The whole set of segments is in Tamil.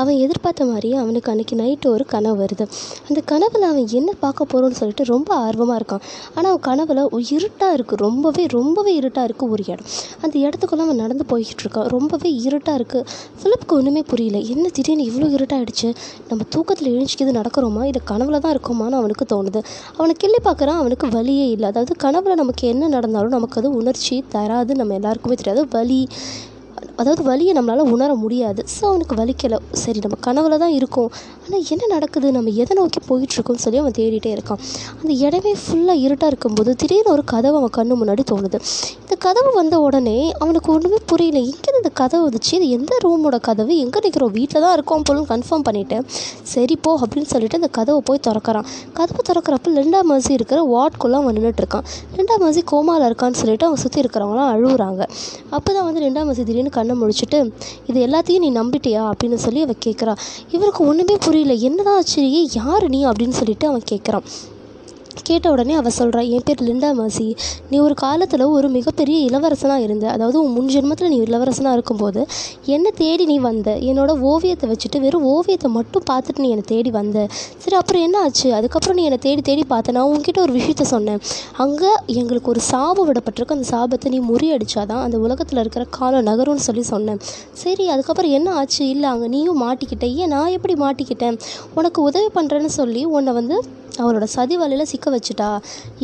அவன் எதிர்பார்த்த மாதிரியே அவனுக்கு அன்றைக்கி நைட்டு ஒரு கனவு வருது. அந்த கனவில் அவன் என்ன பார்க்க போகிறோன்னு சொல்லிட்டு ரொம்ப ஆர்வமாக இருக்கான். ஆனால் அவன் கனவில் இருட்டாக இருக்குது ரொம்பவே ரொம்பவே இருட்டாக இருக்குது ஒரு இடம். அந்த இடத்துக்குள்ள அவன் நடந்து போய்கிட்டு இருக்கான். ரொம்பவே இருட்டாக இருக்குது ஃபிலிப்புக்கு ஒன்றுமே புரியல. என்ன திடீர்னு இவ்வளோ இருட்டாகிடுச்சு நம்ம தூக்கத்தில் எழுஞ்சிக்கிது நடக்கிறோமா? இல்லை கனவுல தான் இருக்கோமான்னு அவனுக்கு தோணுது. அவனை கிள்ளி பார்க்குறான் அவனுக்கு வலியே இல்லை. அதாவது கனவில் நமக்கு என்ன நடந்தாலும் நமக்கு அது உணர்ச்சி தராது நம்ம எல்லாருக்குமே தெரியாது. வலி அதாவது வலியை நம்மளால் உணர முடியாது. ஸோ அவனுக்கு வலிக்கலை. சரி நம்ம கனவுல தான் இருக்கோம். ஆனால் என்ன நடக்குது? நம்ம எதை நோக்கி போயிட்டுருக்கோம்னு சொல்லி அவன் தேடிட்டே இருக்கான். அந்த இடமே ஃபுல்லாக இருட்டாக இருக்கும்போது திடீர்னு ஒரு கதவு அவன் கண்ணு முன்னாடி தோணுது. இந்த கதவு வந்த உடனே அவனுக்கு ஒன்றுமே புரியல. எங்கே இந்த கதவு வந்துச்சு? இது எந்த ரூமோட கதவு? எங்கே நிற்கிறோம் வீட்டில் தான் இருக்கோம் போலும் கன்ஃபார்ம் பண்ணிட்டேன். சரி போ அப்படின்னு சொல்லிட்டு அந்த கதவை போய் திறக்கறான். கதவை திறக்கிறப்ப ரெண்டாம் மாசி இருக்கிற வார்ட்குள்ளே அவன் நின்றுட்டு இருக்கான். ரெண்டாம் மாசி கோமாவில் இருக்கான்னு சொல்லிட்டு அவன் சுற்றி இருக்கிறவங்களாம் அழுகுறாங்க. அப்போ தான் வந்து ரெண்டாம் மாசி திடீர்னு கண்ணை முடிச்சுட்டு இது எல்லாத்தையும் நீ நம்பிட்டியா? அப்படின்னு சொல்லி அவன் கேட்குறா இவருக்கு ஒன்றுமே புரியல. என்னதான் ஆச்சு யார் நீ? அப்படின்னு சொல்லிட்டு அவன் கேட்குறான் கேட்ட உடனே அவள் சொல்கிறா என் பேர் லிண்டா மாசி. நீ ஒரு காலத்தில் ஒரு மிகப்பெரிய இளவரசனாக இருந்த. அதாவது உன் முன் ஜென்மத்தில் நீ இளவரசனாக இருக்கும்போது என்னை தேடி நீ வந்த. என்னோட ஓவியத்தை வச்சுட்டு வெறும் ஓவியத்தை மட்டும் பார்த்துட்டு நீ என்னை தேடி வந்த. சரி அப்புறம் என்ன ஆச்சு? அதுக்கப்புறம் நீ என்னை தேடி தேடி பார்த்த. நான் உன்கிட்ட ஒரு விஷயத்த சொன்னேன். அங்கே எங்களுக்கு ஒரு சாபம் விடப்பட்டிருக்கு. அந்த சாபத்தை நீ முறியடிச்சாதான் அந்த உலகத்தில் இருக்கிற காலம் நகரும்னு சொல்லி சொன்னேன். சரி அதுக்கப்புறம் என்ன ஆச்சு? இல்லை அங்கே நீயும் மாட்டிக்கிட்ட. ஏன் நான் எப்படி மாட்டிக்கிட்டேன்? உனக்கு உதவி பண்ணுறேன்னு சொல்லி உன்னை வந்து அவளோட சதி வலையில் சிக்க வச்சுட்டா.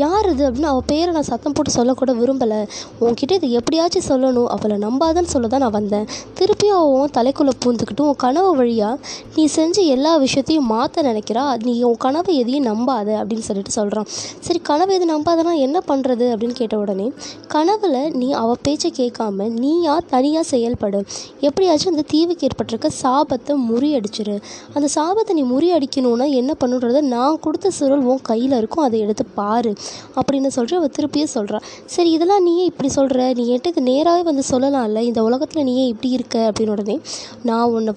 யார் இது அப்படின்னு அவள் பேரை நான் சத்தம் போட்டு சொல்லக்கூட விரும்பலை. உன்கிட்ட இதை எப்படியாச்சும் சொல்லணும். அவளை நம்பாதன்னு சொல்ல தான் நான் வந்தேன். திருப்பியும் அவள் உன் தலைக்குள்ளே பூந்துக்கிட்டு உன் கனவு வழியாக நீ செஞ்ச எல்லா விஷயத்தையும் மாற்ற நினைக்கிறா? நீ உன் கனவை எதையும் நம்பாத? அப்படின்னு சொல்லிட்டு சொல்கிறான் சரி கனவு எது நம்பாதனா என்ன பண்ணுறது அப்படின்னு கேட்ட உடனே கனவில் நீ அவள் பேச்சை கேட்காம நீயா தனியாக செயல்படு. எப்படியாச்சும் அந்த தீவுக்கு ஏற்பட்டிருக்க சாபத்தை முறியடிச்சிரு. அந்த சாபத்தை நீ முறியடிக்கணும்னா என்ன பண்ணுன்றதை நான் கொடுத்த சுருள் உன் கையில் இருக்கும் அதை எடுத்து பாரு அப்படின்னு சொல்லிட்டு அவள் திருப்பியும் சொல்கிறா சரி இதெல்லாம் நீயே இப்படி சொல்கிற நீ என்கிட்ட இது நேராகவே வந்து சொல்லலாம்ல. இந்த உலகத்தில் நீ ஏன் இப்படி இருக்க அப்படின்னு உடனே நான் உன்னை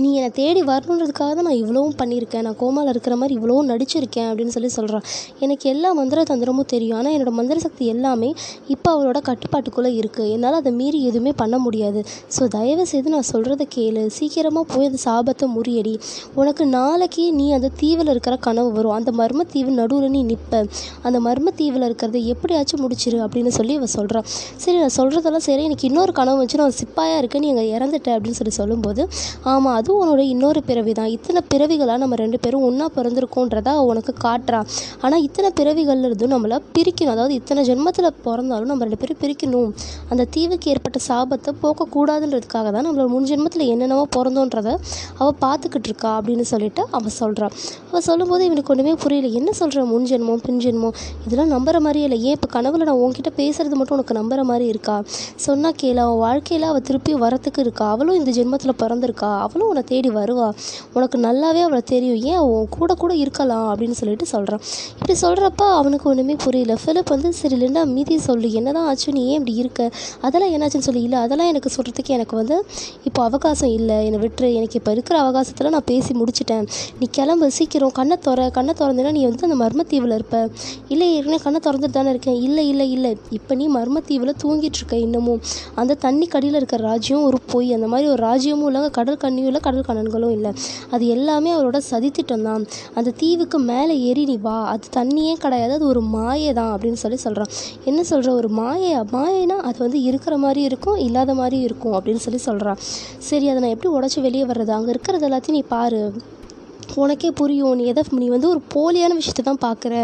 நீ என்னை தேடி வரணுன்றதுக்காக தான் நான் இவ்வளவும் பண்ணியிருக்கேன். நான் கோமாவில் இருக்கிற மாதிரி இவ்வளவும் நடிச்சிருக்கேன் அப்படின்னு சொல்லி சொல்கிறான் எனக்கு எல்லா மந்திர தந்திரமும் தெரியும். ஆனால் என்னோடய மந்திர சக்தி எல்லாமே இப்போ அவளோட கட்டுப்பாட்டுக்குள்ளே இருக்குது என்னால் அதை மீறி எதுவுமே பண்ண முடியாது. ஸோ தயவு செய்து நான் சொல்கிறத கேளு. சீக்கிரமாக போய் அந்த சாபத்தை முறியடி. உனக்கு நாளைக்கு நீ அந்த தீவில் இருக்கிற கனவு வரும். அந்த மர்ம தீவு நடுவில் நீ நிற்ப அந்த மர்ம தீவில் இருக்கிறத எப்படியாச்சும் முடிச்சிரு அப்படின்னு சொல்லி அவள் சொல்கிறான் சரி நான் சொல்கிறதெல்லாம் சரி. எனக்கு இன்னொரு கனவு வச்சு நான் சிப்பாயாக இருக்கேன். நீ அங்கே இறந்துட்டேன் அப்படின்னு சொல்லி சொல்லும்போது ஆமாம் அது உன்னோட இன்னொரு பிறவி தான். இத்தனை பிறவிகளாக நம்ம ரெண்டு பேரும் ஒன்றா பிறந்திருக்கோன்றத உனக்கு காட்டுறான் ஆனால் இத்தனை பிறவிகள்ல இருந்தும் நம்மளை பிரிக்கணும். அதாவது இத்தனை ஜென்மத்தில் பிறந்தாலும் நம்ம ரெண்டு பேரும் பிரிக்கணும். அந்த தீவுக்கு ஏற்பட்ட சாபத்தை போக்கக்கூடாதுன்றதுக்காக தான் நம்மளோட முன் ஜென்மத்தில் என்னென்னவோ பிறந்தோன்றத அவள் பார்த்துக்கிட்டு இருக்கா அப்படின்னு சொல்லிட்டு அவள் சொல்கிறான் அவள் சொல்லும்போது இவனுக்கு ஒன்றுமே புரியல. என்ன சொல்கிற முன் ஜென்மம் பின் ஜென்மம். இதெல்லாம் நம்புற மாதிரியே இல்லை. ஏன் இப்போ கனவுல நான் உன்கிட்ட பேசுறது மட்டும் உனக்கு நம்புற மாதிரி இருக்கா? சொன்னால் கேள. அவன் வாழ்க்கையில் அவள் திருப்பி வரத்துக்கு இருக்கா? அவளும் இந்த ஜென்மத்தில் பிறந்திருக்கா? அவளும் உன்னை தேடி வருவா? உனக்கு நல்லாவே அவளை தெரியும். ஏன் உன் கூட கூட இருக்கலாம் அப்படின்னு சொல்லிட்டு சொல்கிறான் இப்படி சொல்கிறப்ப அவனுக்கு ஒன்றுமே புரியல. ஃபிலிப் வந்து சரி லிண்டா மீதி சொல்லு. என்னதான் ஆச்சு? நீ ஏன் இப்படி இருக்க? அதெல்லாம் என்னாச்சுன்னு சொல்லி. இல்லை அதெல்லாம் எனக்கு சொல்கிறதுக்கு எனக்கு வந்து இப்போ அவகாசம் இல்லை. என்னை விட்டுரு. எனக்கு இப்போ இருக்கிற அவகாசத்தில் நான் பேசி முடிச்சிட்டேன். நீ கிளம்பு. சீக்கிரம் கண்ணை திற கண்ணை திறந்தேன்னா நீ வந்து அந்த மர்மத்தீவில் இருப்ப. இல்லை ஏற்கனவே கண்ணை திறந்துட்டு தானே இருக்கேன். இல்லை இல்லை இல்லை. இப்போ நீ மர்மத்தீவில் தூங்கிட்டுருக்க இன்னமும். அந்த தண்ணி கடியில் இருக்கிற ராஜ்யம் ஒரு பொய். அந்த மாதிரி ஒரு ராஜ்யமும் இல்லை கடல் கண்ணியும் இல்லை கடல் கண்ணன்களும் இல்லை. அது எல்லாமே அவரோட சதித்திட்டம் தான். அந்த தீவுக்கு மேலே ஏறி நீ வா. அது தண்ணியே கிடையாது. அது ஒரு மாயை தான் அப்படின்னு சொல்லி சொல்கிறான் என்ன சொல்கிற ஒரு மாயை மாயைனா அது வந்து இருக்கிற மாதிரி இருக்கும் இல்லாத மாதிரி இருக்கும் அப்படின்னு சொல்லி சொல்கிறான் சரி அதை நான் எப்படி உடச்சி வெளியே வர்றது? அங்கே இருக்கிறது எல்லாத்தையும் நீ பாரு. உனக்கே புரியும். நீ எதை நீ வந்து ஒரு போலியான விஷயத்தை தான் பார்க்குற.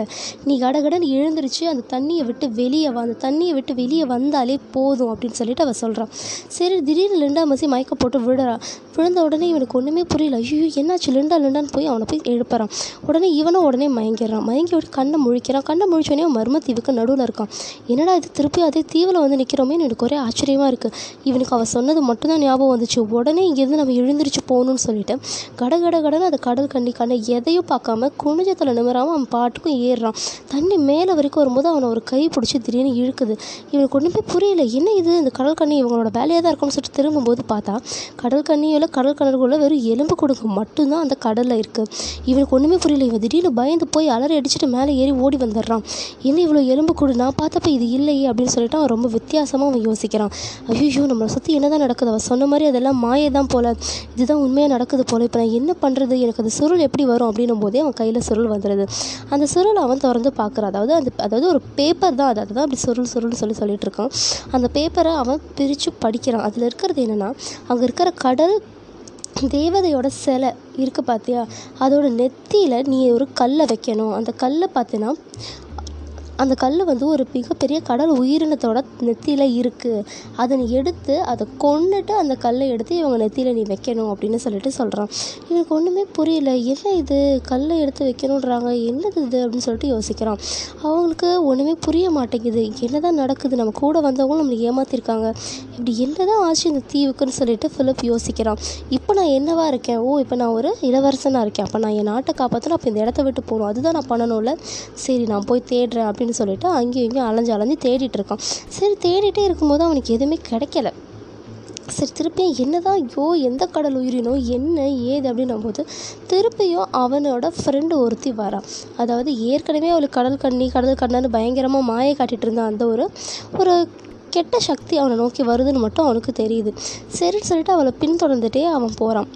நீ கடகடன்னு எழுந்திரிச்சு அந்த தண்ணியை விட்டு வெளியே வா அந்த தண்ணியை விட்டு வெளியே வந்தாலே போதும் அப்படின்னு சொல்லிட்டு அவள் சொல்கிறான் சரி திடீர்னு லிண்டா மசி மயக்க போட்டு விடுறா விழுந்த உடனே இவனுக்கு ஒன்றுமே புரியல. ஐயோ என்னாச்சு? லிண்டா லிண்டான்னு போய் அவனை போய் எழுப்புறான். உடனே இவனும் உடனே மயங்கிடுறான். மயங்கி விட்டு கண்ணை முழிக்கிறான். கண்ணை முழிச்சோடனே அவன் மர்ம தீவுக்கு நடுவில் இருக்கான். என்னடா இது? திருப்பி அதே தீவில் வந்து நிற்கிறோமே எனக்கு ஒரே ஆச்சரியமாக இருக்குது இவனுக்கு அவள் சொன்னது மட்டும்தான் ஞாபகம் வந்துச்சு. உடனே இங்கேருந்து நம்ம எழுந்திரிச்சு போகணும்னு சொல்லிட்டு கட கட கடன்னு அந்த கடல் கண்ணிக்கான கண்ணை எதையும் பார்க்காம குனிஞ்சத்தில் நிமிராமல் அவன் பாட்டுக்கும் ஏறுறான். தண்ணி மேலே வரைக்கும் வரும்போது அவனை ஒரு கை பிடிச்சி திடீர்னு இழுக்குது. இவனுக்கு ஒன்றுமே புரியல என்ன இது? இந்த கடல் கண்ணி இவங்களோட வேலையாக தான் இருக்கும்னு சொல்லிட்டு திரும்பும்போது பார்த்தா கடல் கண்ணியில் கடல் கணக்குள்ள வெறும் எலும்பு கொடுக்கு மட்டும்தான் அந்த கடலில் இருக்குது இவனுக்கு ஒன்றுமே புரியல இவன் திடீர்னு பயந்து போய் அலறி அடிச்சுட்டு மேலே ஏறி ஓடி வந்துடுறான். என்ன இவ்வளோ எலும்பு கொடு? நான் பார்த்தப்ப இது இல்லையே அப்படின்னு சொல்லிட்டு அவன் ரொம்ப வித்தியாசமாக அவன் யோசிக்கிறான். ஐயோ நம்மளை சுற்றி என்ன தான் நடக்குது? அவன் சொன்ன மாதிரி அதெல்லாம் மாயை தான் போல. இதுதான் உண்மையாக நடக்குது போல. இப்போ நான் என்ன பண்ணுறது எனக்கு அது சுருள் எப்படி வரும் அப்படின்னும் போதே அவன் கையில் சுருள் வந்துடுது அந்த சுருள் அவன் திறந்து பார்க்குறான். அதாவது அந்த அதாவது ஒரு பேப்பர் தான் அது. அதுதான் அப்படி சுருள் சுருள்னு சொல்லி சொல்லிட்டு இருக்கான். அந்த பேப்பரை அவன் பிரித்து படிக்கிறான். அதில் இருக்கிறது என்னென்னா அங்கே இருக்கிற கடல் தேவதையோட சிலை இருக்குது பார்த்தியா அதோட நெத்தியில் நீ ஒரு கல்லை வைக்கணும். அந்த கல்லை பார்த்தீன்னா அந்த கல் வந்து ஒரு மிகப்பெரிய கடல் உயிரினத்தோட நெத்தியில் இருக்குது அதை நீ எடுத்து அதை கொன்னுட்டு அந்த கல்லை எடுத்து இவங்க நெத்தியில் நீ வைக்கணும் அப்படின்னு சொல்லிட்டு சொல்கிறான் இவனுக்கு ஒன்றுமே புரியல. என்ன இது? கல்லை எடுத்து வைக்கணுன்றாங்க என்னது இது? அப்படின்னு சொல்லிட்டு யோசிக்கிறான். அவங்களுக்கு ஒன்றுமே புரிய மாட்டேங்குது. என்ன தான் நடக்குது? நம்ம கூட வந்தவங்களும் நம்மளை ஏமாத்திருக்காங்க. இப்படி என்ன தான் ஆச்சு இந்த தீவுக்குன்னு சொல்லிட்டு ஃபிலிப் யோசிக்கிறான். இப்போ நான் என்னவா இருக்கேன்? ஓ இப்போ நான் ஒரு இளவரசனாக இருக்கேன். அப்போ நான் என் நாட்டை காப்பாற்றணும் அப்போ இந்த இடத்த விட்டு போகணும். அதுதான் நான் பண்ணணும்ல. சரி நான் போய் தேடுறேன் அப்படின்னு சொல்லிட்டு அங்கேயும் இங்கேயும் அலைஞ்சு அலைஞ்சு தேடிட்டு இருக்கான். சரி தேடிட்டே இருக்கும்போது அவனுக்கு எதுவுமே கிடைக்கல. சரி திருப்பியும் என்னதான் ஐயோ எந்த கடல் உயிரினோ என்ன ஏது அப்படின்னும் போது திருப்பியும் அவனோட ஃப்ரெண்டு ஒருத்தி வரான் அதாவது ஏற்கனவே அவளுக்கு கடல் கண்ணி கடல் கண்ணான்னு பயங்கரமாக மாயை காட்டிகிட்டு இருந்தான் அந்த ஒரு ஒரு கெட்ட சக்தி அவனை நோக்கி வருதுன்னு மட்டும் அவனுக்கு தெரியுது. சரின்னு சொல்லிட்டு அவளை பின்தொடர்ந்துட்டே அவன் போகிறான்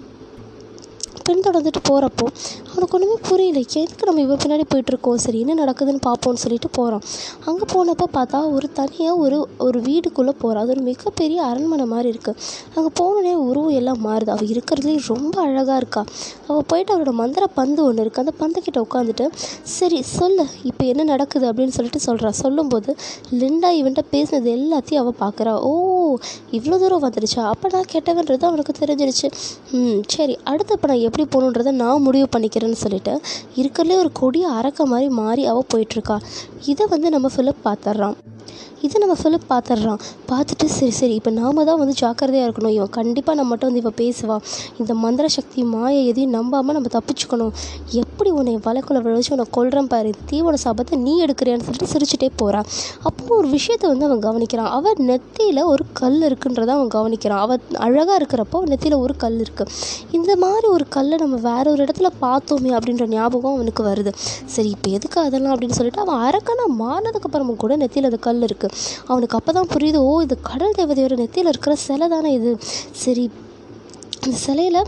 பின்தொடர்ந்துட்டு போகிறப்போ அவனுக்கு ஒன்றுமே புரியல. எதுக்கு நம்ம இவன் பின்னாடி போயிட்டுருக்கோம்? சரி என்ன நடக்குதுன்னு பார்ப்போம்னு சொல்லிட்டு போகிறான் அங்கே போனப்போ பார்த்தா ஒரு தனியாக ஒரு ஒரு வீடுக்குள்ளே போகிறான் அது ஒரு மிகப்பெரிய அரண்மனை மாதிரி இருக்குது அங்கே போனோடனே உருவம் எல்லாம் மாறுது. அவள் இருக்கிறதுலே ரொம்ப அழகாக இருக்கா. அவள் போயிட்டு அவளோட மந்திர பந்து ஒன்று இருக்குது அந்த பந்துக்கிட்ட உட்காந்துட்டு சரி சொல்லு இப்போ என்ன நடக்குது? அப்படின்னு சொல்லிட்டு சொல்கிறா சொல்லும்போது லிண்டா இவன்ட்ட பேசினது எல்லாத்தையும் அவள் பார்க்குறா ஓ இவ்வளோ தூரம் வந்துடுச்சா அப்போ நான் கெட்டவன்றது அவனுக்கு தெரிஞ்சிருச்சு. ம் சரி அடுத்து இப்போ நான் எப்படி போகணுன்றதை நான் முடிவு பண்ணிக்கிறேன்னு சொல்லிட்டு இருக்கிறதுலே ஒரு கொடிய அரக்க மாதிரி மாறி அவள் போயிட்டுருக்கா இதை வந்து நம்ம ஃபிலிப் பார்த்துட்றான் இதை நம்ம ஃபிலிப் பார்த்துட்றான் பார்த்துட்டு சரி சரி இப்போ நாம தான் வந்து ஜாக்கிரதையாக இருக்கணும். இவன் கண்டிப்பாக நம்மகிட்ட வந்து இவன் பேசுவான் இந்த மந்திர சக்தி மாயை எதையும் நம்பாமல் நம்ம தப்பிச்சுக்கணும். எப்படி உன்னை வலைக்குள்ள விழிச்சு உன்னை கொல்றேன் பாரு. தீவோட சாபத்தை நீ எடுக்கிறியான்னு சொல்லிட்டு சிரிச்சுட்டே போகிறான் அப்போ ஒரு விஷயத்தை வந்து அவன் கவனிக்கிறான். அவன் நெத்தியில் ஒரு கல் இருக்குன்றதை அவன் கவனிக்கிறான். அவன் அழகாக இருக்கிறப்போ நெத்தியில் ஒரு கல் இருக்குது இந்த மாதிரி ஒரு கல்லை நம்ம வேற ஒரு இடத்துல பார்த்தோமே அப்படின்ற ஞாபகம் அவனுக்கு வருது. சரி இப்போ எதுக்கு அதெல்லாம் அப்படின்னு சொல்லிட்டு அவன் அரக்கனா மாறினதுக்கப்புறமும் கூட நெத்தியில் அந்த கல் இருக்குது அவனுக்கு அப்போ தான் புரியுது ஓ இது கடல் தேவதையோட நெத்தியில் இருக்கிற சிலை தானே இது. சரி அந்த சிலையில்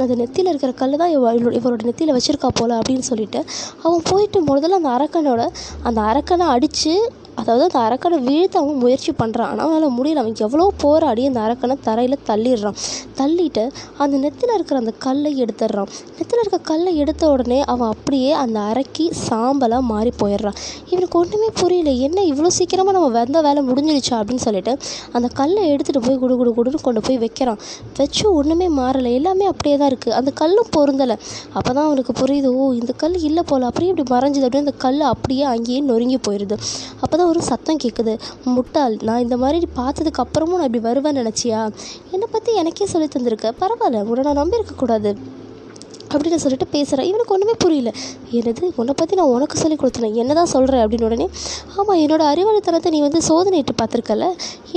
அந்த நெத்தியில் இருக்கிற கல் தான் இவ இவரோட நெத்தியில் வச்சுருக்கா போல் அப்படின்னு சொல்லிட்டு அவன் போயிட்டு முதல்ல அந்த அரக்கனோட அந்த அரக்கனை அடித்து அதாவது அந்த அரக்கனை வீழ்த்த அவன் முயற்சி பண்ணுறான் ஆனால் அவனால் முடியல. அவன் எவ்வளோ போராடி அந்த அரக்கனை தரையில் தள்ளிடுறான். தள்ளிட்டு அந்த நெத்தில் இருக்கிற அந்த கல்லை எடுத்துடுறான். நெத்தில் இருக்க கல்லை எடுத்த உடனே அவன் அப்படியே அந்த அரக்கி சாம்பலாக மாறி போயிடுறான். இவனுக்கு ஒன்றுமே புரியல. என்ன இவ்வளோ சீக்கிரமாக நம்ம வந்த வேலை முடிஞ்சிருச்சா அப்படின்னு சொல்லிட்டு அந்த கல்லை எடுத்துகிட்டு போய் குடு குடு குடுன்னு கொண்டு போய் வைக்கிறான். வச்சு ஒன்றுமே மாறலை. எல்லாமே அப்படியே தான் இருக்குது அந்த கல்லும் பொருந்தலை. அப்போ தான் அவனுக்கு புரியுது ஓ இந்த கல் இல்லை போல். அப்படியே இப்படி மறைஞ்சுது அப்படின்னு அந்த கல் அப்படியே அங்கேயே நொறுங்கி போயிடுது அப்போ தான் ஒரு சத்தம் கேட்குது முட்டாள் நான் இந்த மாதிரி பார்த்ததுக்கு அப்புறமும் நான் இப்படி வருவேன் நினச்சியா? என்னை பற்றி எனக்கே சொல்லி தந்திருக்க. பரவாயில்ல உன்னை நான் நம்பியிருக்கக்கூடாது அப்படின்னு சொல்லிட்டு பேசுகிறேன் இவனுக்கு ஒன்றுமே புரியல. என்னது உன்னை பற்றி நான் உனக்கு சொல்லி கொடுத்தேன் என்ன தான் சொல்கிறேன் அப்படின்னு உடனே ஆமாம் என்னோடய அறிவாளித்தனத்தை நீ வந்து சோதனையிட்டு பார்த்துருக்கல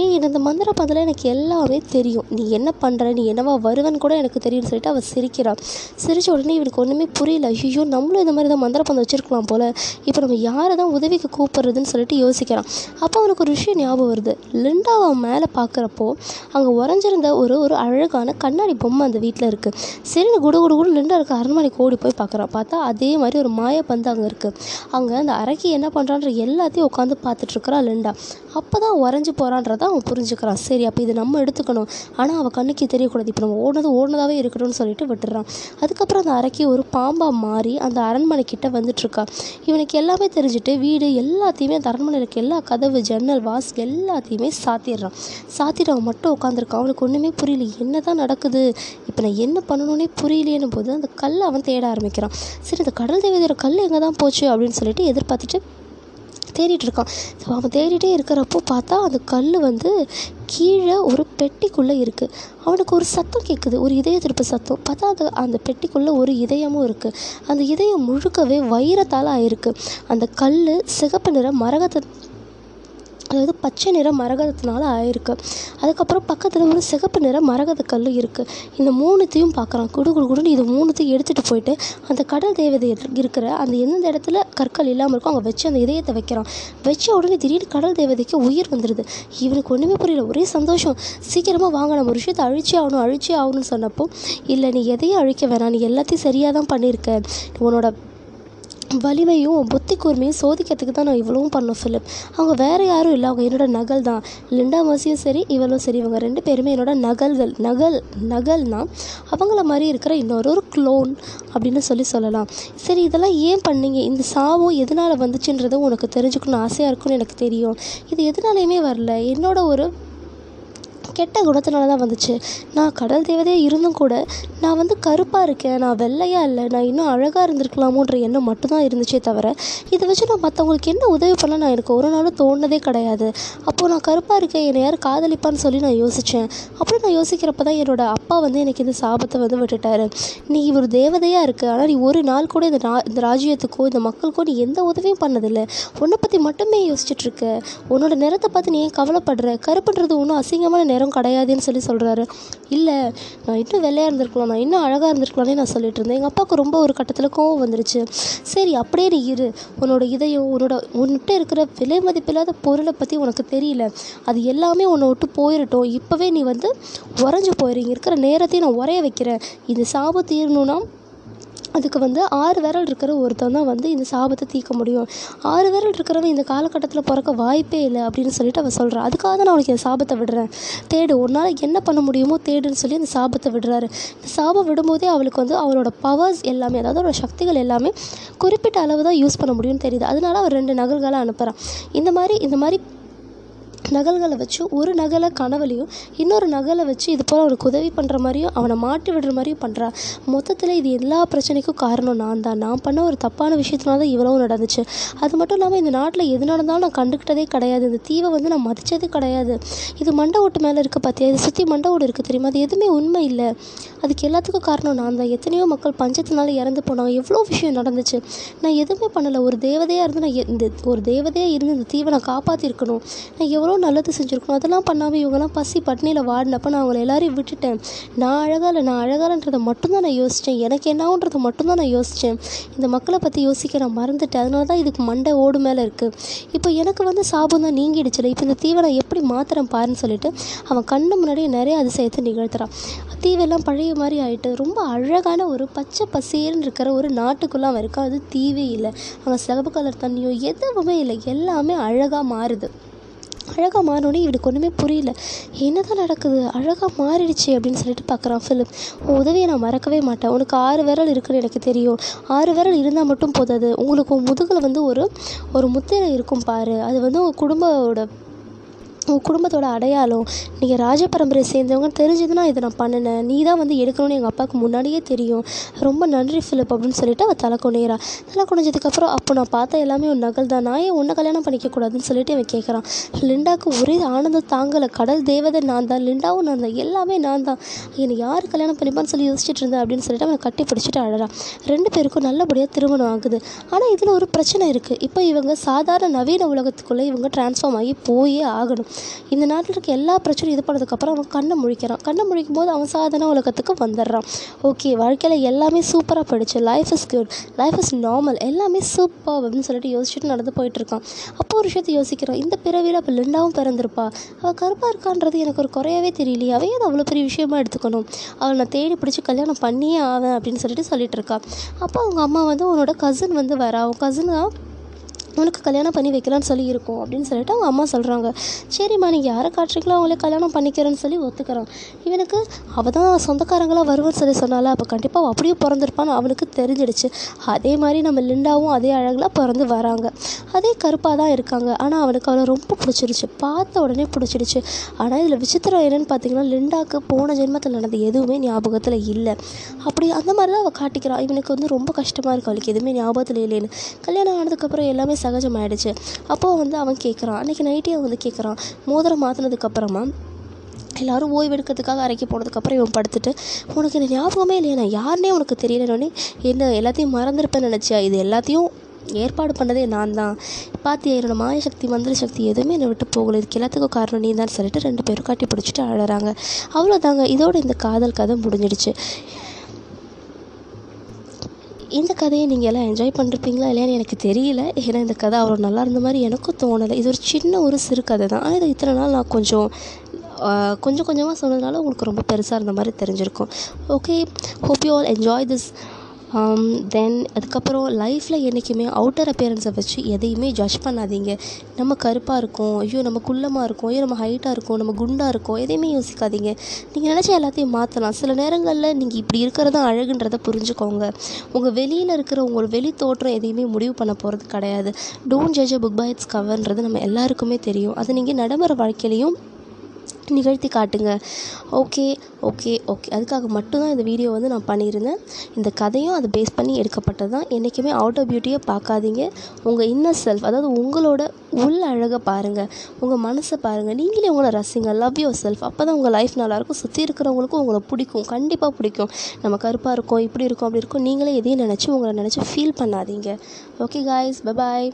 ஏன் இந்த மந்திர பதில் எனக்கு எல்லாமே தெரியும். நீ என்ன பண்ணுற நீ என்னவா வருவன்னு கூட எனக்கு தெரியும்னு சொல்லிட்டு அவள் சிரிக்கிறான். சிரித்த உடனே இவனுக்கு ஒன்றுமே புரியல. ஐயோ நம்மளும் இந்த மாதிரி தான் மந்திர பந்தம் வச்சுருக்கலாம் போல். இப்போ நம்ம யாரை தான் உதவிக்கு கூப்பிட்றதுன்னு சொல்லிட்டு யோசிக்கிறான். அப்போ அவனுக்கு ஒரு விஷயம் ஞாபகம் வருது. லிண்டாவை மேலே பார்க்குறப்போ அங்கே உறைஞ்சிருந்த ஒரு ஒரு அழகான கண்ணாடி பொம்மை அந்த வீட்டில் இருக்குது சரின்னு குடு குடு குடு லிண்டா இருக்க அரண்மனைக்கு ஓடி போய் பார்க்குறான் பார்த்தா அதே மாதிரி ஒரு மாய பந்து அங்கே இருக்குது அங்கே அந்த அரக்கி என்ன பண்ணுறான்ற எல்லாத்தையும் உட்காந்து பார்த்துட்ருக்குறா லிண்டா. அப்போ தான் உறைஞ்சி போகிறான்றத அவன் புரிஞ்சுக்கிறான். சரி அப்போ இது நம்ம எடுத்துக்கணும். ஆனால் அவள் கண்ணுக்கு தெரியக்கூடாது. இப்போ நம்ம ஓடுனது ஓடுனதாகவே இருக்கணும்னு சொல்லிட்டு விட்டுறான். அதுக்கப்புறம் அந்த அரக்கி ஒரு பாம்பாக மாறி அந்த அரண்மனை கிட்ட வந்துட்டுருக்கா இவனுக்கு எல்லாமே தெரிஞ்சுட்டு வீடு எல்லாத்தையுமே அந்த அரண்மனையில் இருக்க எல்லா கதவு ஜன்னல் வாஸ் எல்லாத்தையுமே சாத்திடுறான். சாத்திட்டு மட்டும் உட்காந்துருக்கான் அவனுக்கு ஒன்றுமே புரியல. என்ன தான் நடக்குது? இப்போ நான் என்ன பண்ணணும்னே புரியலையேன்னு போது அந்த கல்லை அவன் தேட ஆரம்பிக்கிறான். சரி இந்த கடல் தேவதையோட கல் எங்கே தான் போச்சு அப்படின்னு சொல்லிட்டு எதிர்பார்த்துட்டு தேடிட்டு இருக்கான். ஸோ அவன் தேடிட்டே இருக்கிறப்போ பார்த்தா அந்த கல் வந்து கீழே ஒரு பெட்டிக்குள்ளே இருக்குது அவனுக்கு ஒரு சத்தம் கேட்குது ஒரு இதய திருப்பு சத்தம். பார்த்தா அது அந்த பெட்டிக்குள்ளே ஒரு இதயமும் இருக்குது அந்த இதயம் முழுக்கவே வைரத்தால் ஆயிருக்கு. அந்த கல் சிகப்பு நிற மரகத்தை அதாவது பச்சை நிற மரகதத்தினால ஆயிருக்கு. அதுக்கப்புறம் பக்கத்தில் ஒரு சிகப்பு நிற மரகத கல் இருக்குது இந்த மூணுத்தையும் பார்க்குறான் குடு குடு குடுன்னு இது மூணுத்தையும் எடுத்துகிட்டு போயிட்டு அந்த கடல் தேவதை இருக்கிற அந்த எந்தெந்த இடத்துல கற்கள் இல்லாமல் இருக்கோ அங்கே வச்சு அந்த இதயத்தை வைக்கிறான். வச்ச உடனே திடீர்னு கடல் தேவதைக்கு உயிர் வந்துடுது இவனுக்கு ஒன்றுமே புரியல. ஒரே சந்தோஷம். சீக்கிரமாக வாங்க நம்ம ஒரு விஷயத்தை அழிச்சே ஆகணும் அழிச்சே ஆகணும்னு சொன்னப்போ இல்லை நீ எதையும் அழிக்க வேணாம். நீ எல்லாத்தையும் சரியாக தான் பண்ணியிருக்க. உன்னோட வலிமையும் புத்தி கூர்மையும் சோதிக்கிறதுக்கு தான் நான் இவ்வளவும் பண்ணோம் ஃபிலிம் அவங்க வேறு யாரும் இல்லை. அவங்க என்னோட நகல் தான். லிண்டா மர்சியும் சரி இவளும் சரி. இவங்க ரெண்டு பேருமே என்னோட நகல்கள். நகல் நகல்னா அவங்கள மாதிரி இருக்கிற இன்னொரு ஒரு க்ளோன் அப்படின்னு சொல்லி சொல்லலாம். சரி இதெல்லாம் ஏன் பண்ணீங்க? இந்த சாவும் எதனால் வந்துச்சுன்றது உனக்கு தெரிஞ்சுக்கணும்னு ஆசையாக இருக்கும்னு எனக்கு தெரியும். இது எதனாலையுமே வரல. என்னோட ஒரு கெட்ட குணத்தினால தான் வந்துச்சு. நான் கடல் தேவதையாக இருந்தும் கூட நான் வந்து கருப்பாக இருக்கேன் நான் வெள்ளையாக இல்லை நான் இன்னும் அழகாக இருந்திருக்கலாமோன்ற எண்ணம் மட்டும்தான் இருந்துச்சே தவிர இதை வச்சு நான் மற்றவங்களுக்கு என்ன உதவி பண்ண நான் எனக்கு ஒரு நாளும் தோணுனதே கிடையாது. அப்போது நான் கருப்பாக இருக்கேன் என்னை யார் காதலிப்பான்னு சொல்லி நான் யோசித்தேன் அப்படி நான் யோசிக்கிறப்ப தான் என்னோடய அப்பா வந்து எனக்கு இந்த சாபத்தை வந்து விட்டுட்டாரு. நீ ஒரு தேவதையாக இருக்க ஆனால் நீ ஒரு நாள் கூட இந்த ரா இந்த ராஜ்யத்துக்கோ இந்த மக்களுக்கோ நீ எந்த உதவியும் பண்ணதில்லை. உன்னை பற்றி மட்டுமே யோசிச்சுட்டு இருக்க. உன்னோட நிறத்தை பார்த்து நீ ஏன் கவலைப்படுற? கருப்புன்றது ஒன்றும் அசிங்கமான நிறம் கிடையாதுன்னு சொல்லி சொல்கிறாரு இல்லை நான் இன்னும் வெள்ளையாக இருந்திருக்கலாம் நான் இன்னும் அழகாக இருந்திருக்கலாம்னே நான் சொல்லிட்டு இருந்தேன். எங்கள் அப்பாவுக்கு ரொம்ப ஒரு கட்டத்தில் கோவம் வந்துருச்சு. சரி அப்படியே நீ இரு. உன்னோட இதயம் உன்னோட உன்கிட்ட இருக்கிற விலை மதிப்பில்லாத பொருளை பற்றி உனக்கு தெரியல. அது எல்லாமே உன்னை விட்டு போயிடட்டும் இப்போவே நீ வந்து உறைஞ்சு போயிரு. இருக்கிற நேரத்தையும் நான் உரைய வைக்கிறேன். இந்த சாபம் தீரணும்னா அதுக்கு வந்து ஆறு விரல் இருக்கிற ஒருத்தன் தான் வந்து இந்த சாபத்தை தீர்க்க முடியும். ஆறு விரல் இருக்கிறவன் இந்த காலகட்டத்தில் பிறக்க வாய்ப்பே இல்லை அப்படின்னு சொல்லிட்டு அவன் சொல்கிறான் அதுக்காக தான் நான் உனக்கு இந்த சாபத்தை விடுறேன். தேடு உன்னால் என்ன பண்ண முடியுமோ தேடுன்னு சொல்லி அந்த சாபத்தை விடுறாரு. இந்த சாபம் விடும்போதே அவளுக்கு வந்து அவளோட பவர்ஸ் எல்லாமே அதாவது அவளோட சக்திகள் எல்லாமே குறிப்பிட்ட அளவு தான் யூஸ் பண்ண முடியும்னு தெரியுது. அதனால அவர் ரெண்டு நகல்களை அனுப்புகிறான் இந்த மாதிரி இந்த மாதிரி நகல்களை வச்சு ஒரு நகலை கனவுலையும் இன்னொரு நகலை வச்சு இது போல் அவனுக்கு உதவி பண்ணுற மாதிரியும் அவனை மாட்டி விடுற மாதிரியும் பண்ணுறான் மொத்தத்தில் இது எல்லா பிரச்சனைக்கும் காரணம் நான் தான். நான் பண்ண ஒரு தப்பான விஷயத்தினால தான் இவ்வளவு நடந்துச்சு. அது மட்டும் இல்லாமல் இந்த நாட்டில் எது நடந்தாலும் நான் கண்டுக்கிட்டதே கிடையாது. இந்த தீவை வந்து நான் மதித்ததே கிடையாது. இது மண்டை ஓட்டு மேலே இருக்க பார்த்தியா இதை சுற்றி மண்டை ஓடு இருக்குது தெரியுமா? அது எதுவுமே உண்மை இல்லை. அதுக்கு எல்லாத்துக்கும் காரணம் நான் தான். எத்தனையோ மக்கள் பஞ்சத்தினால இறந்து போனாங்க. எவ்வளோ விஷயம் நடந்துச்சு. நான் எதுவுமே பண்ணலை. ஒரு தேவதையாக இருந்து நான் இந்த ஒரு தேவதையாக இருந்து இந்த தீவை நான் காப்பாற்றிருக்கணும் நான் எவ்வளோ நல்லது செஞ்சுருக்கணும். அதெல்லாம் பண்ணாமல் இவங்கெல்லாம் பசி பட்னியில் வாடினப்ப நான் அவங்கள எல்லாரையும் விட்டுட்டேன். நான் அழகாக இல்லை நான் அழகாலன்றதை மட்டும்தான் நான் யோசித்தேன் எனக்கு என்னாகுன்றதை மட்டும்தான் நான் யோசித்தேன் இந்த மக்களை பற்றி யோசிக்க நான் மறந்துட்டேன். அதனால தான் இதுக்கு மண்டை ஓடு மேலே இருக்குது இப்போ எனக்கு வந்து சாபம் தான் நீங்கிடுச்சுல. இப்போ இந்த தீவை நான் எப்படி மாத்திரம் பாருன்னு சொல்லிட்டு அவன் கண்ணு முன்னாடியே நிறைய அதிசயத்தை நிகழ்த்துறான். தீவெல்லாம் பழைய மாதிரி ஆகிட்டு ரொம்ப அழகான ஒரு பச்சை பசேல்னு இருக்கிற ஒரு நாட்டுக்குள்ளே அவன் இருக்கான். அது தீவே இல்லை. அவன் சிவப்பு கலர் தண்ணியோ எதுவுமே இல்லை. எல்லாமே அழகாக மாறுது. அழகாக மாறினோடனே இவனுக்கு ஒன்றுமே புரியல. என்னதான் நடக்குது? அழகாக மாறிடுச்சு அப்படின்னு சொல்லிட்டு பார்க்குறான் ஃபிலிப் உன் உதவியை நான் மறக்கவே மாட்டேன். உனக்கு ஆறு விரல் இருக்குன்னு எனக்கு தெரியும். ஆறு விரல் இருந்தால் மட்டும் போதாது. உங்களுக்கு உன் முதுகில் வந்து ஒரு ஒரு முத்திரை இருக்கும் பாரு. அது வந்து உங்கள் குடும்பத்தோட உன் குடும்பத்தோட அடையாளம் நீங்கள் ராஜ பரம்பரை சேர்ந்தவங்க தெரிஞ்சதுன்னா இதை நான் பண்ணினேன். நீ தான் வந்து எடுக்கணும்னு எங்கள் அப்பாவுக்கு முன்னாடியே தெரியும். ரொம்ப நன்றி ஃபிலிப் அப்படின்னு சொல்லிட்டு அவள் தலை குனிகிறா தலை குனிஞ்சதுக்கப்புறம் அப்போ நான் பார்த்த எல்லாமே ஒரு நகல் தான். நான் ஏன் ஒன்றை கல்யாணம் பண்ணிக்க கூடாதுன்னு சொல்லிட்டு அவன் கேட்குறான் லிண்டாவுக்கு ஒரே ஆனந்தம் தாங்கலை. கடல் தேவதை நான் தான் லிண்டாவும் நான் தான் எல்லாமே நான் தான். என்னை யார் கல்யாணம் பண்ணிப்பான்னு சொல்லி யோசிச்சுட்டு இருந்தேன் அப்படின்னு சொல்லிட்டு அவனை கட்டி பிடிச்சிட்டு அழறான். ரெண்டு பேருக்கும் நல்லபடியாக திருமணம் ஆகுது. ஆனால் இதில் ஒரு பிரச்சனை இருக்குது இப்போ இவங்க சாதாரண நவீன உலகத்துக்குள்ளே இவங்க ட்ரான்ஸ்ஃபார்ம் ஆகி போயே ஆகணும். இந்த நாட்டில் இருக்க எல்லா பிரச்சனையும் இது பண்ணதுக்கப்புறம் அவன் கண்ணை முழிக்கிறான். கண்ணை முழிக்கும் போது அவன் சாதனை உலகத்துக்கு வந்துடுறான். ஓகே வாழ்க்கையில் எல்லாமே சூப்பராக போயிடுச்சு. Life is good life is normal எல்லாமே சூப்பர் அப்படின்னு சொல்லிட்டு யோசிச்சுட்டு நடந்து போயிட்டுருக்கான் அப்போ ஒரு விஷயத்தை யோசிக்கிறான். இந்த பிறவியில் அப்போ லிண்டாவும் பிறந்திருப்பா. அவள் கருப்பாக இருக்கான்றது எனக்கு ஒரு குறையவே தெரியலையே. அவன் அதை அவ்வளோ பெரிய விஷயமா எடுத்துக்கணும்? அவள் நான் தேடி பிடிச்சி கல்யாணம் பண்ணியே ஆவேன் அப்படின்னு சொல்லிட்டு சொல்லிட்டு இருக்கா அப்போ அவங்க அம்மா வந்து உன்னோட கசின் வந்து வரா. அவன் கசின் தான் உனக்கு கல்யாணம் பண்ணி வைக்கலான்னு சொல்லி இருக்கும் அப்படின்னு சொல்லிட்டு அவங்க அம்மா சொல்கிறாங்க சரிம்மா நீங்கள் யாரை காட்டுறீங்களோ அவங்களே கல்யாணம் பண்ணிக்கிறேன்னு சொல்லி ஒத்துக்கிறான் இவனுக்கு அவள் தான் சொந்தக்காரங்களாக வருவான்னு சொல்லி சொன்னால அப்போ கண்டிப்பாக அவள் அப்படியே பிறந்திருப்பான்னு அவனுக்கு தெரிஞ்சிடுச்சு. அதே மாதிரி நம்ம லிண்டாவும் அதே அழகில் பிறந்து வராங்க. அதே கருப்பாக தான் இருக்காங்க. ஆனால் அவனுக்கு அவளை ரொம்ப பிடிச்சிருச்சு பார்த்த உடனே பிடிச்சிடுச்சு. ஆனால் இதில் விசித்திரம் என்னன்னு பார்த்தீங்கன்னா லிண்டாவுக்கு போன ஜென்மத்தில் நடந்த எதுவுமே ஞாபகத்தில் இல்லை. அப்படி அந்த மாதிரி தான் அவள் காட்டிக்கிறான் இவனுக்கு வந்து ரொம்ப கஷ்டமாக இருக்கு அவளுக்கு. எதுவுமே ஞாபகத்தில் இல்லைன்னு. கல்யாணம் ஆனதுக்கப்புறம் எல்லாமே சகஜமாயிடுச்சு. அப்போது வந்து அவன் கேட்குறான் அன்றைக்கி நைட்டே அவன் வந்து கேட்குறான் மோதிரம் மாற்றினதுக்கப்புறமா எல்லோரும் ஓய்வு எடுக்கிறதுக்காக போனதுக்கப்புறம் இவன் படுத்துட்டு உனக்கு என்ன ஞாபகமே இல்லையா? நான் யாருனே உனக்கு தெரியலனோடனே என்ன எல்லாத்தையும் மறந்துருப்பேன்னு நினச்சியா? இது எல்லாத்தையும் ஏற்பாடு பண்ணதே நான் தான். பார்த்தியா என்னோட மாய சக்தி மந்திர சக்தி எதுவுமே என்னை விட்டு போகல. இதுக்கு எல்லாத்துக்கும் காரணம் நீ தான். சொல்லிட்டு ரெண்டு பேரும் கட்டி பிடிச்சிட்டு அழகிறாங்க அவ்வளோதாங்க இதோட இந்த காதல் கதை முடிஞ்சிடுச்சு. இந்த கதையை நீங்கள் எல்லாம் என்ஜாய் பண்ணிருப்பீங்களா இல்லையான்னு எனக்கு தெரியல. ஏன்னா இந்த கதை அவ்வளோ நல்லா இருந்த மாதிரி எனக்கும் தோணலை. இது ஒரு சின்ன ஒரு சிறு கதை தான். ஆனால் இது இத்தனை நாள் நான் கொஞ்சம் கொஞ்சம் கொஞ்சமாக சொன்னதுனால உங்களுக்கு ரொம்ப பெருசாக இருந்த மாதிரி தெரிஞ்சிருக்கும். Okay hope you all enjoy this Um, then அதுக்கப்புறம் லைஃப்பில் என்றைக்குமே அவுட்டர் அப்பியரன்ஸை வச்சு எதையுமே ஜட்ஜ் பண்ணாதீங்க. நம்ம கருப்பாக இருக்கோம். ஐயோ நம்ம குள்ளமாக இருக்கோம். ஐயோ நம்ம ஹைட்டாக இருக்கோம். நம்ம குண்டாக இருக்கோம். எதையுமே யோசிக்காதீங்க. நீங்கள் நினச்ச எல்லாத்தையும் மாற்றலாம் சில நேரங்களில் நீங்கள் இப்படி இருக்கிறது அழகுன்றதை புரிஞ்சுக்கோங்க. உங்கள் வெளியில் இருக்கிற உங்களோட வெளி தோற்றம் எதையுமே முடிவு பண்ண போகிறது கிடையாது. Don't judge a book by its கவர்ன்றது நம்ம எல்லாருக்குமே தெரியும். அது நீங்கள் நடைமுறை வாழ்க்கையிலையும் நிகழ்த்தி காட்டுங்க. ஓகே ஓகே ஓகே அதுக்காக மட்டும்தான் இந்த வீடியோ வந்து நான் பண்ணியிருந்தேன். இந்த கதையும் அதை பேஸ் பண்ணி எடுக்கப்பட்டது தான் என்றைக்குமே அவுட்டர் பியூட்டியை பார்க்காதீங்க. உங்கள் இன்னர் செல்ஃப் அதாவது உங்களோட உள் அழகை பாருங்கள் உங்கள் மனசை பாருங்கள் நீங்களே உங்களை ரசிங்க. லவ் யுவர் செல்ஃப் அப்போ தான் உங்கள் லைஃப் நல்லாயிருக்கும் சுற்றி இருக்கிறவங்களுக்கும் உங்களை பிடிக்கும். கண்டிப்பாக பிடிக்கும். நம்ம கருப்பாக இருக்கோம் இப்படி இருக்கோம் அப்படி இருக்கும். நீங்களே எதையும் நினச்சி உங்களை நினச்சி ஃபீல் பண்ணாதீங்க. Okay guys bye bye